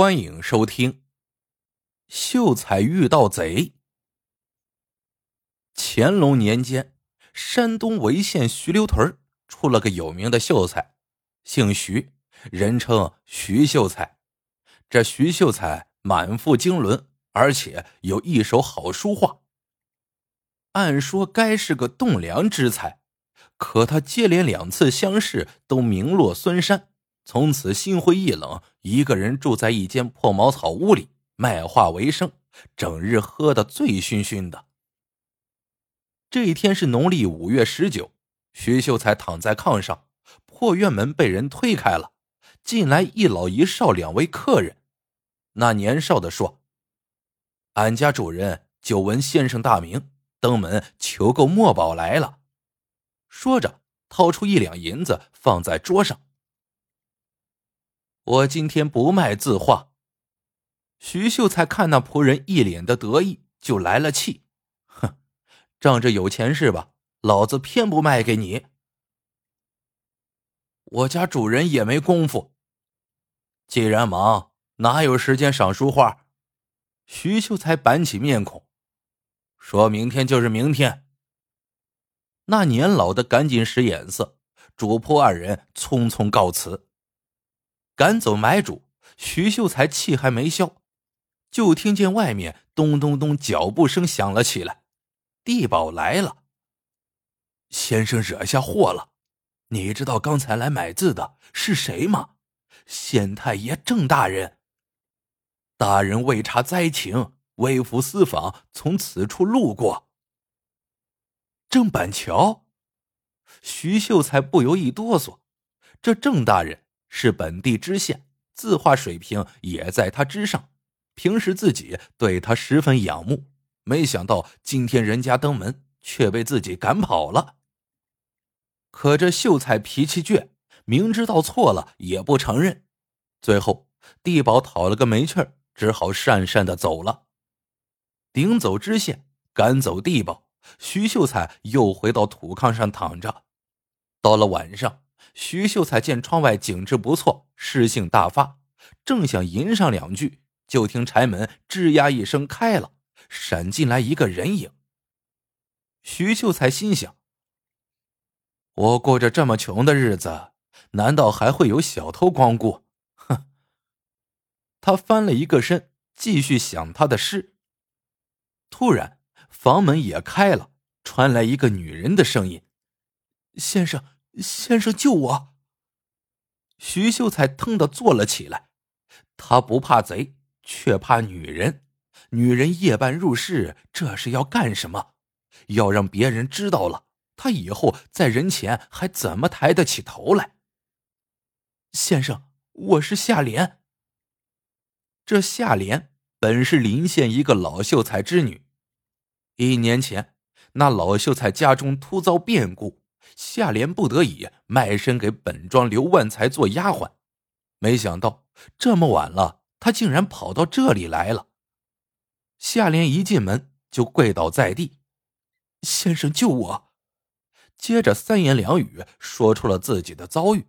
欢迎收听。秀才遇到贼。乾隆年间，山东潍县徐留屯出了个有名的秀才，姓徐，人称徐秀才。这徐秀才满腹经纶，而且有一手好书画。按说该是个栋梁之才，可他接连两次乡试都名落孙山。从此心灰意冷，一个人住在一间破茅草屋里卖画为生，整日喝得醉醺醺的。这一天是农历五月十九，徐秀才躺在炕上，破院门被人推开了，进来一老一少两位客人。那年少的说：“俺家主人久闻先生大名，登门求购墨宝来了。”说着，掏出一两银子放在桌上。我今天不卖字画。徐秀才看那仆人一脸的得意，就来了气，哼，仗着有钱是吧？老子偏不卖给你。我家主人也没工夫。既然忙，哪有时间赏书画？徐秀才板起面孔，说明天就是明天。那年老的赶紧使眼色，主仆二人匆匆告辞。赶走买主，徐秀才气还没消，就听见外面咚咚咚脚步声响了起来。地保来了，先生惹下祸了。你知道刚才来买字的是谁吗？县太爷郑大人。大人为查灾情，微服私访，从此处路过。郑板桥，徐秀才不由一哆嗦，这郑大人。是本地知县，字画水平也在他之上。平时自己对他十分仰慕，没想到今天人家登门，却被自己赶跑了。可这秀才脾气倔，明知道错了也不承认。最后地保讨了个没趣儿，只好讪讪的走了。顶走知县，赶走地保，徐秀才又回到土炕上躺着。到了晚上。徐秀才见窗外景致不错，诗兴大发，正想吟上两句，就听柴门吱呀一声开了，闪进来一个人影。徐秀才心想：我过着这么穷的日子，难道还会有小偷光顾？哼！他翻了一个身，继续想他的诗。突然，房门也开了，传来一个女人的声音：“先生。”先生救我！徐秀才腾的坐了起来。他不怕贼，却怕女人。女人夜半入室，这是要干什么？要让别人知道了，他以后在人前还怎么抬得起头来？先生，我是夏莲。这夏莲本是临县一个老秀才之女。一年前，那老秀才家中突遭变故。夏莲不得已卖身给本庄刘万才做丫鬟，没想到这么晚了，他竟然跑到这里来了。夏莲一进门就跪倒在地：“先生救我！”接着三言两语说出了自己的遭遇。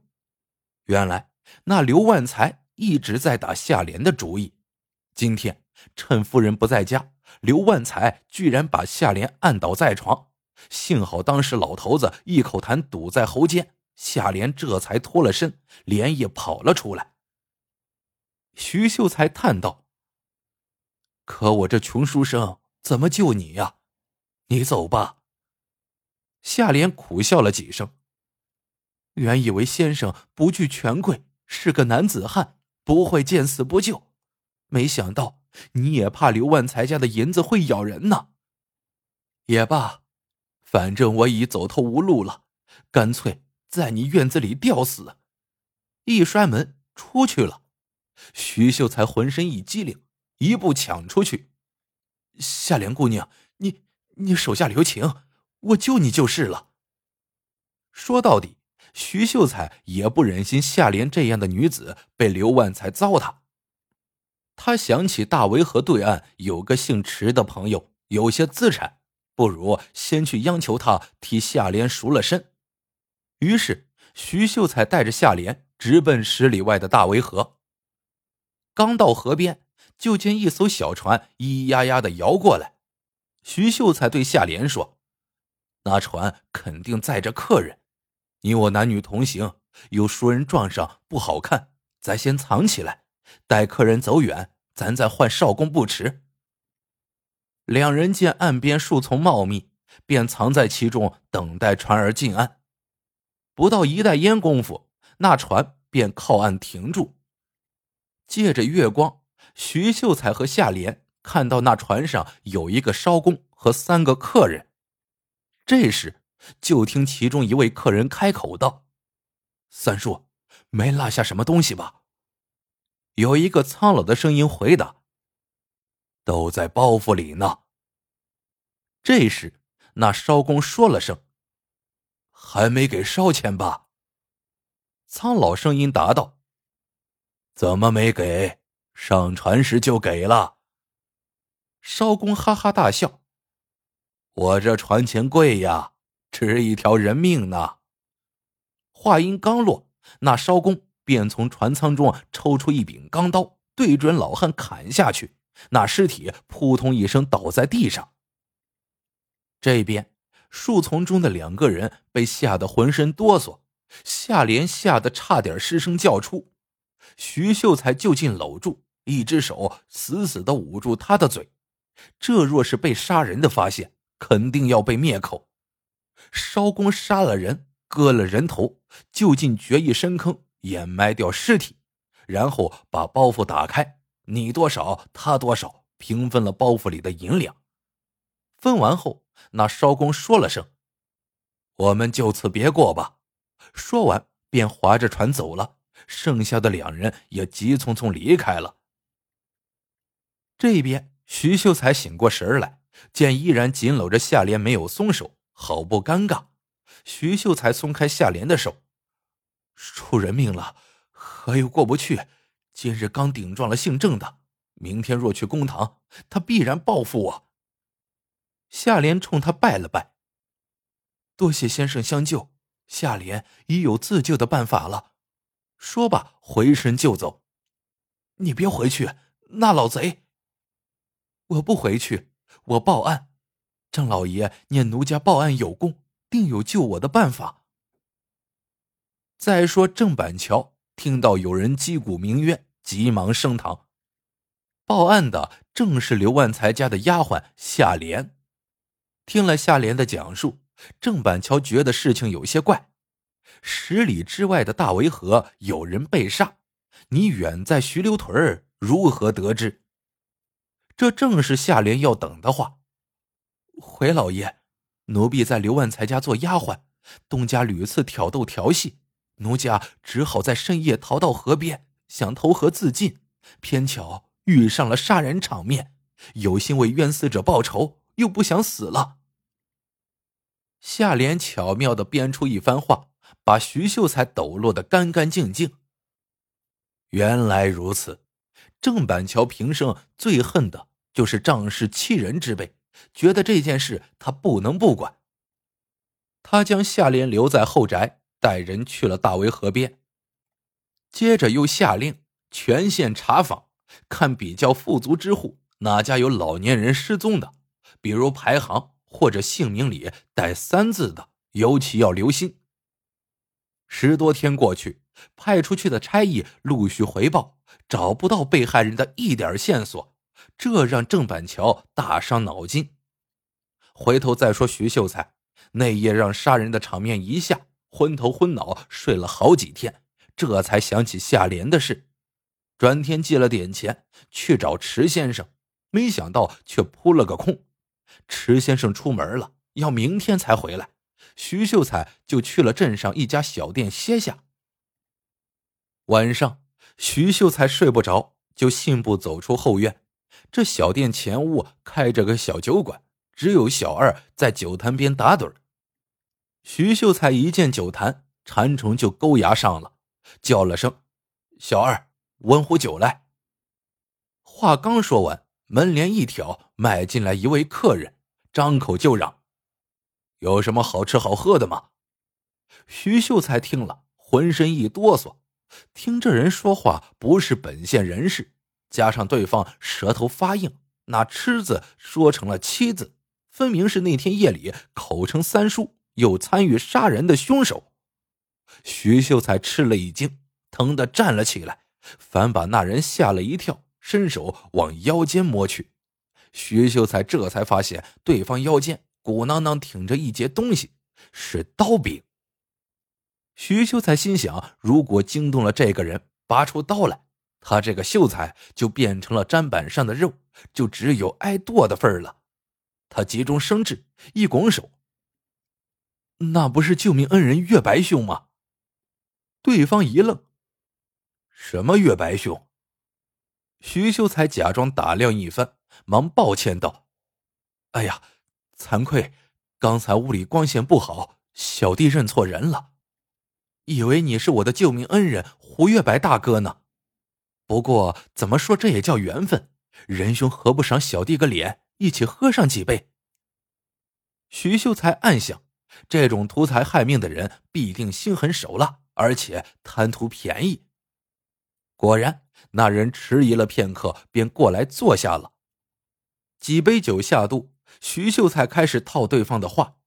原来那刘万才一直在打夏莲的主意，今天趁夫人不在家，刘万才居然把夏莲按倒在床。幸好当时老头子一口痰堵在喉间，夏莲这才脱了身，连夜跑了出来。徐秀才叹道：“可我这穷书生怎么救你呀？你走吧。”夏莲苦笑了几声，原以为先生不惧权贵，是个男子汉，不会见死不救，没想到你也怕刘万才家的银子会咬人呢。也罢。反正我已走投无路了，干脆在你院子里吊死。一摔门出去了，徐秀才浑身一激灵，一步抢出去。夏莲姑娘，你你手下留情，我救你就是了。说到底，徐秀才也不忍心夏莲这样的女子被刘万才糟蹋。他想起大围河对岸有个姓池的朋友，有些资产。不如先去央求他替夏莲赎了身。于是，徐秀才带着夏莲直奔十里外的大围河。刚到河边，就见一艘小船咿咿呀呀的摇过来。徐秀才对夏莲说：“那船肯定载着客人，你我男女同行，有熟人撞上不好看，咱先藏起来，待客人走远，咱再换少公不迟。”两人见岸边树丛茂密，便藏在其中，等待船儿进岸。不到一袋烟功夫，那船便靠岸停住。借着月光，徐秀才和夏莲。看到那船上有一个艄公和三个客人，这时就听其中一位客人开口道：“三叔，没落下什么东西吧？”有一个苍老的声音回答：“都在包袱里呢。”这时，那艄公说了声：“还没给烧钱吧？”苍老声音答道：“怎么没给？上船时就给了。”艄公哈哈大笑：“我这船钱贵呀，值一条人命呢。”话音刚落，那艄公便从船舱中抽出一柄钢刀，对准老汉砍下去。那尸体扑通一声倒在地上。这边树丛中的两个人被吓得浑身哆嗦，夏莲吓得差点失声叫出，徐秀才就近搂住，一只手死死的捂住他的嘴。这若是被杀人的发现，肯定要被灭口。艄公杀了人，割了人头，就近掘一深坑，掩埋掉尸体，然后把包袱打开，你多少，他多少，平分了包袱里的银两。分完后，那艄公说了声：“我们就此别过吧。”说完，便划着船走了。剩下的两人也急匆匆离开了。这边。徐秀才醒过神来，见依然紧搂着夏莲，没有松手，好不尴尬。徐秀才松开夏莲的手，出人命了，河又过不去。今日刚顶撞了姓郑的，明天若去公堂，他必然报复我。夏莲冲他拜了拜，多谢先生相救，夏莲已有自救的办法了。说罢，回身就走。你别回去，那老贼。我不回去，我报案。郑老爷念奴家报案有功，定有救我的办法。再说郑板桥听到有人击鼓鸣冤，急忙升堂。报案的正是刘万才家的丫鬟夏莲。听了夏莲的讲述，郑板桥觉得事情有些怪。十里之外的大围河有人被杀，你远在徐留屯如何得知？这正是夏莲要等的话。回老爷，奴婢在刘万才家做丫鬟，东家屡次挑逗调戏，奴家只好在深夜逃到河边，想投河自尽，偏巧遇上了杀人场面，有心为冤死者报仇，又不想死了。夏莲巧妙的编出一番话，把徐秀才抖落得干干净净。原来如此，郑板桥平生最恨的。就是仗势欺人之辈，觉得这件事他不能不管。他将夏莲留在后宅，带人去了大围河边。接着又下令全县查访，看比较富足之户哪家有老年人失踪的，比如排行或者姓名里带三字的，尤其要留心。十多天过去，派出去的差役陆续回报，找不到被害人的一点线索。这让郑板桥大伤脑筋。回头再说徐秀才那夜让杀人的场面一下，昏头昏脑睡了好几天，这才想起夏莲的事。转天借了点钱去找池先生，没想到却扑了个空。池先生出门了，要明天才回来。徐秀才就去了镇上一家小店歇下。晚上，徐秀才睡不着，就信步走出后院。这小店前屋开着个小酒馆，只有小二在酒坛边打盹徐秀才一见酒坛，馋虫就勾牙上了，叫了声：“小二，温壶酒来。”话刚说完，门帘一挑，迈进来一位客人，张口就嚷：“有什么好吃好喝的吗？”徐秀才听了，浑身一哆嗦，听这人说话不是本县人士。加上对方舌头发硬，那“吃”字说成了“妻”字，分明是那天夜里口称三叔又参与杀人的凶手。徐秀才吃了一惊，疼得站了起来，反把那人吓了一跳，伸手往腰间摸去。徐秀才这才发现，对方腰间鼓囊囊挺着一截东西，是刀柄。徐秀才心想：如果惊动了这个人，拔出刀来，他这个秀才就变成了砧板上的肉，就只有挨剁的份儿了。他急中生智，一拱手：“那不是救命恩人岳白兄吗？”对方一愣：“什么岳白兄？”徐秀才假装打量一番，忙抱歉道：“哎呀，惭愧，刚才屋里光线不好，小弟认错人了。”以为你是我的救命恩人胡月白大哥呢，不过怎么说这也叫缘分，仁兄何不赏小弟个脸，一起喝上几杯？徐秀才暗想，这种图财害命的人必定心狠手辣，而且贪图便宜。果然，那人迟疑了片刻，便过来坐下了。几杯酒下肚，徐秀才开始套对方的话。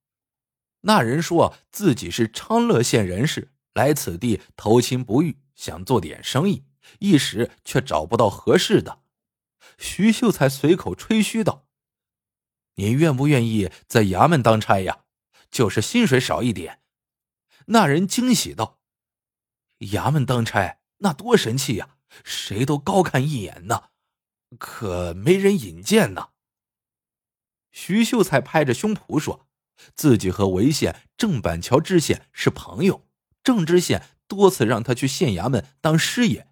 那人说自己是昌乐县人士。来此地投亲不遇，想做点生意，一时却找不到合适的。徐秀才随口吹嘘道：“你愿不愿意在衙门当差呀？就是薪水少一点。”那人惊喜道：“衙门当差那多神气呀，谁都高看一眼呢。可没人引荐呢。”徐秀才拍着胸脯说：“自己和潍县郑板桥知县是朋友。”郑知县多次让他去县衙门当师爷，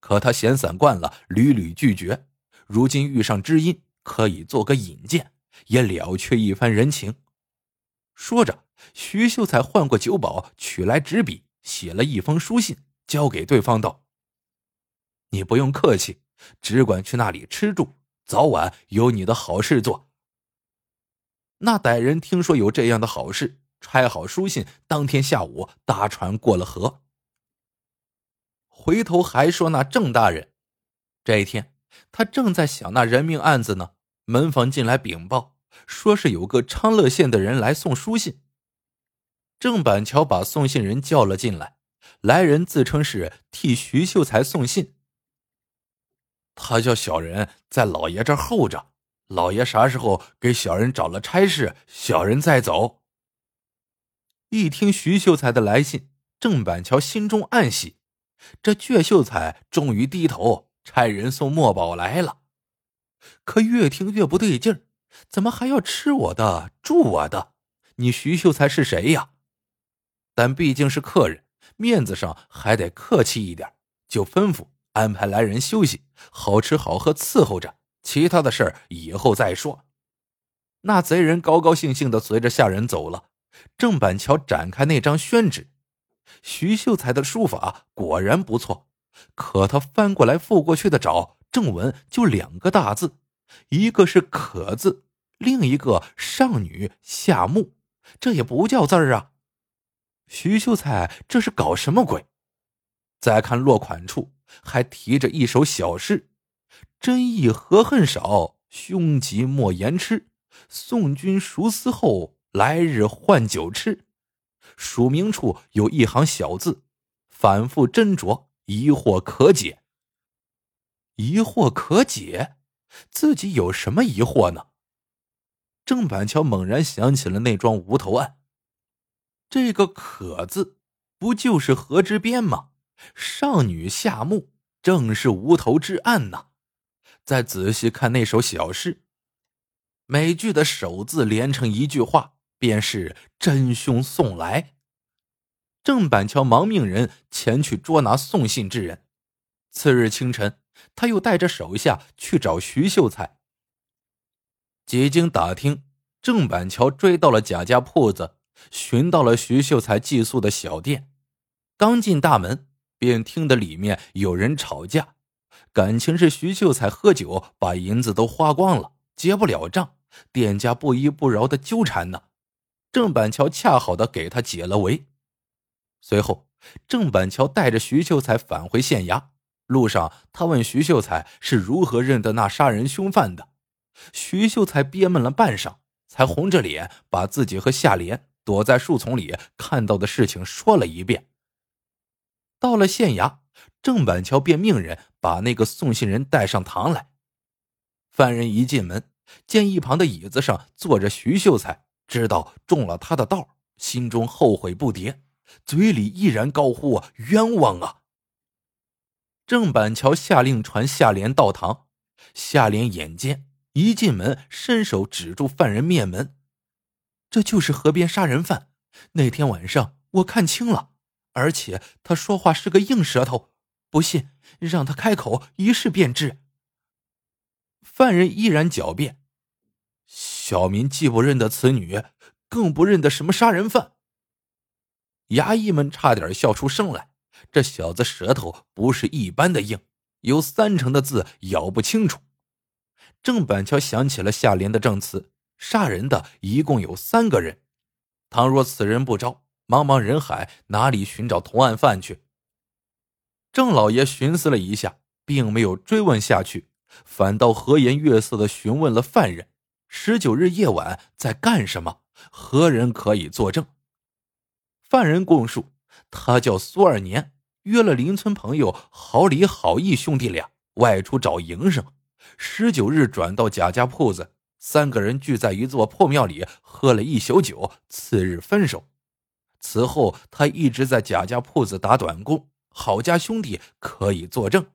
可他闲散惯了，屡屡拒绝。如今遇上知音，可以做个引荐，也了却一番人情。说着，徐秀才换过酒保，取来纸笔，写了一封书信，交给对方道：“你不用客气，只管去那里吃住，早晚有你的好事做。”那歹人听说有这样的好事。拆好书信，当天下午搭船过了河。回头还说那郑大人，这一天他正在想那人命案子呢。门房进来禀报，说是有个昌乐县的人来送书信。郑板桥把送信人叫了进来，来人自称是替徐秀才送信。他叫小人在老爷这候着，老爷啥时候给小人找了差事，小人再走。一听徐秀才的来信，郑板桥心中暗喜，这倔秀才终于低头差人送墨宝来了。可越听越不对劲儿，怎么还要吃我的、住我的？你徐秀才是谁呀？但毕竟是客人，面子上还得客气一点，就吩咐安排来人休息，好吃好喝伺候着，其他的事儿以后再说。那贼人高高兴兴的随着下人走了。郑板桥展开那张宣纸，徐秀才的书法果然不错，可他翻过来覆过去的找正文就两个大字，一个是“可”字，另一个“上女下木”，这也不叫字儿啊！徐秀才这是搞什么鬼？再看落款处还提着一首小诗：“真意何恨少，凶吉莫言痴，送君熟思后。”来日换酒吃，署名处有一行小字，反复斟酌，疑惑可解。疑惑可解，自己有什么疑惑呢？郑板桥猛然想起了那桩无头案，这个“可”字，不就是河之边吗？上女下木，正是无头之案呐。再仔细看那首小诗，每句的首字连成一句话。便是真凶送来。郑板桥忙命人前去捉拿送信之人。次日清晨，他又带着手下去找徐秀才。几经打听，郑板桥追到了贾家铺子，寻到了徐秀才寄宿的小店。刚进大门，便听得里面有人吵架，感情是徐秀才喝酒把银子都花光了，结不了账，店家不依不饶的纠缠呢。郑板桥恰好的给他解了围，随后郑板桥带着徐秀才返回县衙，路上，他问徐秀才是如何认得那杀人凶犯的。徐秀才憋闷了半晌，才红着脸把自己和夏莲躲在树丛里看到的事情说了一遍。到了县衙，郑板桥便命人把那个送信人带上堂来。犯人一进门，见一旁的椅子上坐着徐秀才，知道中了他的道，心中后悔不迭，嘴里依然高呼冤枉啊！郑板桥下令传夏莲到堂，夏莲眼尖，一进门伸手指住犯人面门：“这就是河边杀人犯。那天晚上我看清了，而且他说话是个硬舌头，不信让他开口一试便知。”犯人依然狡辩：“小民既不认得此女，更不认得什么杀人犯。”衙役们差点笑出声来。这小子舌头不是一般的硬，有三成的字咬不清楚。郑板桥想起了夏莲的证词，杀人的一共有三个人。倘若此人不招，茫茫人海哪里寻找同案犯去？郑老爷寻思了一下，并没有追问下去，反倒和颜悦色的询问了犯人：十九日夜晚在干什么？何人可以作证？犯人供述，他叫苏二年。约了邻村朋友郝李、郝义兄弟俩外出找营生，十九日转到贾家铺子，三个人聚在一座破庙里喝了一宿酒，次日分手。此后他一直在贾家铺子打短工，郝家兄弟可以作证。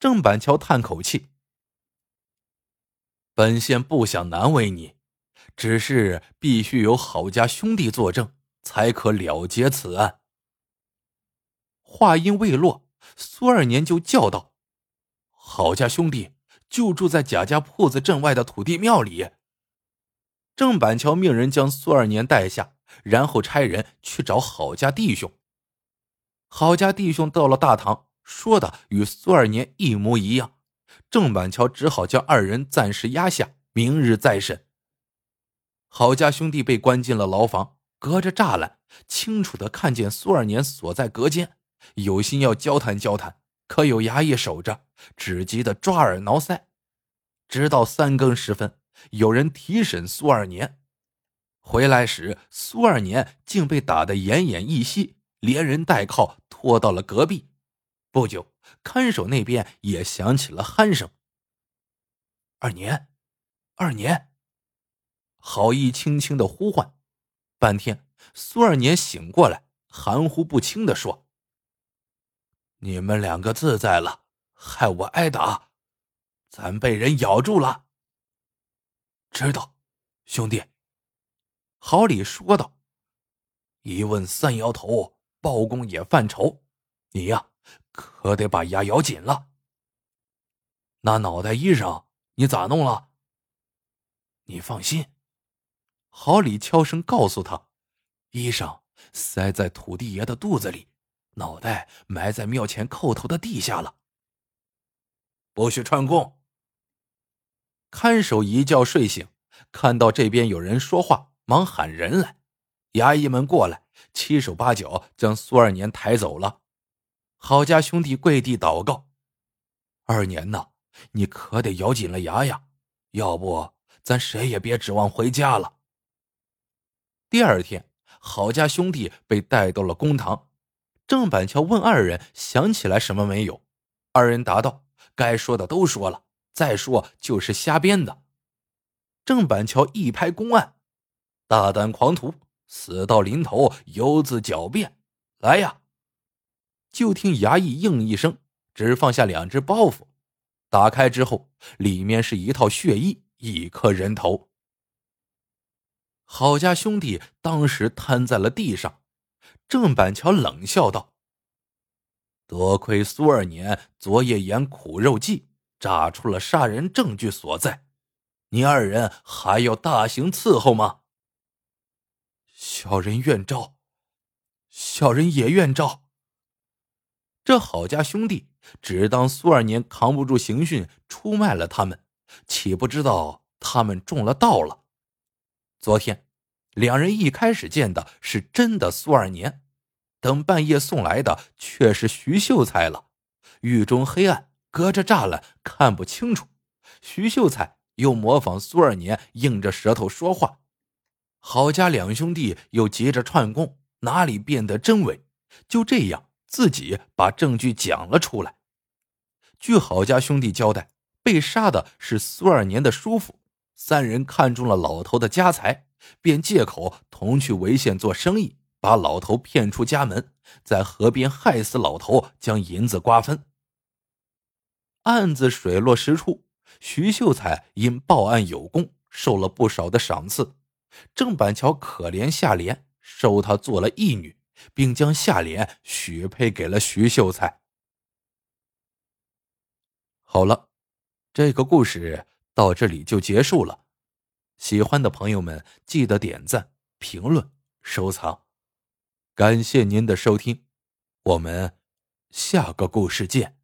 郑板桥叹口气：“本县不想难为你，只是必须有郝家兄弟作证，才可了结此案。”话音未落，苏二年就叫道：“郝家兄弟就住在贾家铺子镇外的土地庙里。”郑板桥命人将苏二年带下，然后差人去找郝家弟兄。郝家弟兄到了大堂，说的与苏二年一模一样。郑板桥只好将二人暂时压下，明日再审。郝家兄弟被关进了牢房，隔着栅栏，清楚的看见苏二年锁在隔间。有心要交谈交谈，可有衙役守着，只急得抓耳挠腮。直到三更时分，有人提审苏二年，回来时苏二年竟被打得奄奄一息，连人带铐拖到了隔壁。不久，看守那边也响起了鼾声。二年，二年，郝义轻轻的呼唤。半天，苏二年醒过来，含糊不清的说。你们两个自在了，害我挨打，咱被人咬住了。知道，兄弟。郝礼说道：“一问三摇头，包公也犯愁，你呀，可得把牙咬紧了。那脑袋衣裳你咋弄了？你放心。”郝礼悄声告诉他：“衣裳塞在土地爷的肚子里。”脑袋埋在庙前叩头的地下了。不许串供。看守一觉睡醒，看到这边有人说话，忙喊人来。衙役们过来，七手八脚将苏二年抬走了。郝家兄弟跪地祷告：“二年呐，你可得咬紧了牙呀，要不咱谁也别指望回家了。”第二天，郝家兄弟被带到了公堂。郑板桥问二人想起来什么没有？二人答道：“该说的都说了，再说就是瞎编的。”郑板桥一拍公案：“大胆狂徒，死到临头犹自狡辩，来呀！”就听衙役应一声，只放下两只包袱，打开之后，里面是一套血衣，一颗人头。郝家兄弟当时瘫在了地上。郑板桥冷笑道：“多亏苏二年昨夜演苦肉计，炸出了杀人证据所在，你二人还要大刑伺候吗？”小人愿招，小人也愿招。这郝家兄弟只当苏二年扛不住刑讯，出卖了他们，岂不知道他们中了道了。昨天。两人一开始见的是真的苏二年，等半夜送来的却是徐秀才了。狱中黑暗，隔着栅栏看不清楚。徐秀才又模仿苏二年，硬着舌头说话。郝家两兄弟又急着串供，哪里辨得真伪？就这样，自己把证据讲了出来。据郝家兄弟交代，被杀的是苏二年的叔父。三人看中了老头的家财，便借口同去潍县做生意，把老头骗出家门，在河边害死老头，将银子瓜分。案子水落石出，徐秀才因报案有功，受了不少的赏赐。郑板桥可怜夏莲，收她做了义女，并将夏莲许配给了徐秀才。好了，这个故事到这里就结束了。喜欢的朋友们记得点赞、评论、收藏，感谢您的收听，我们下个故事见。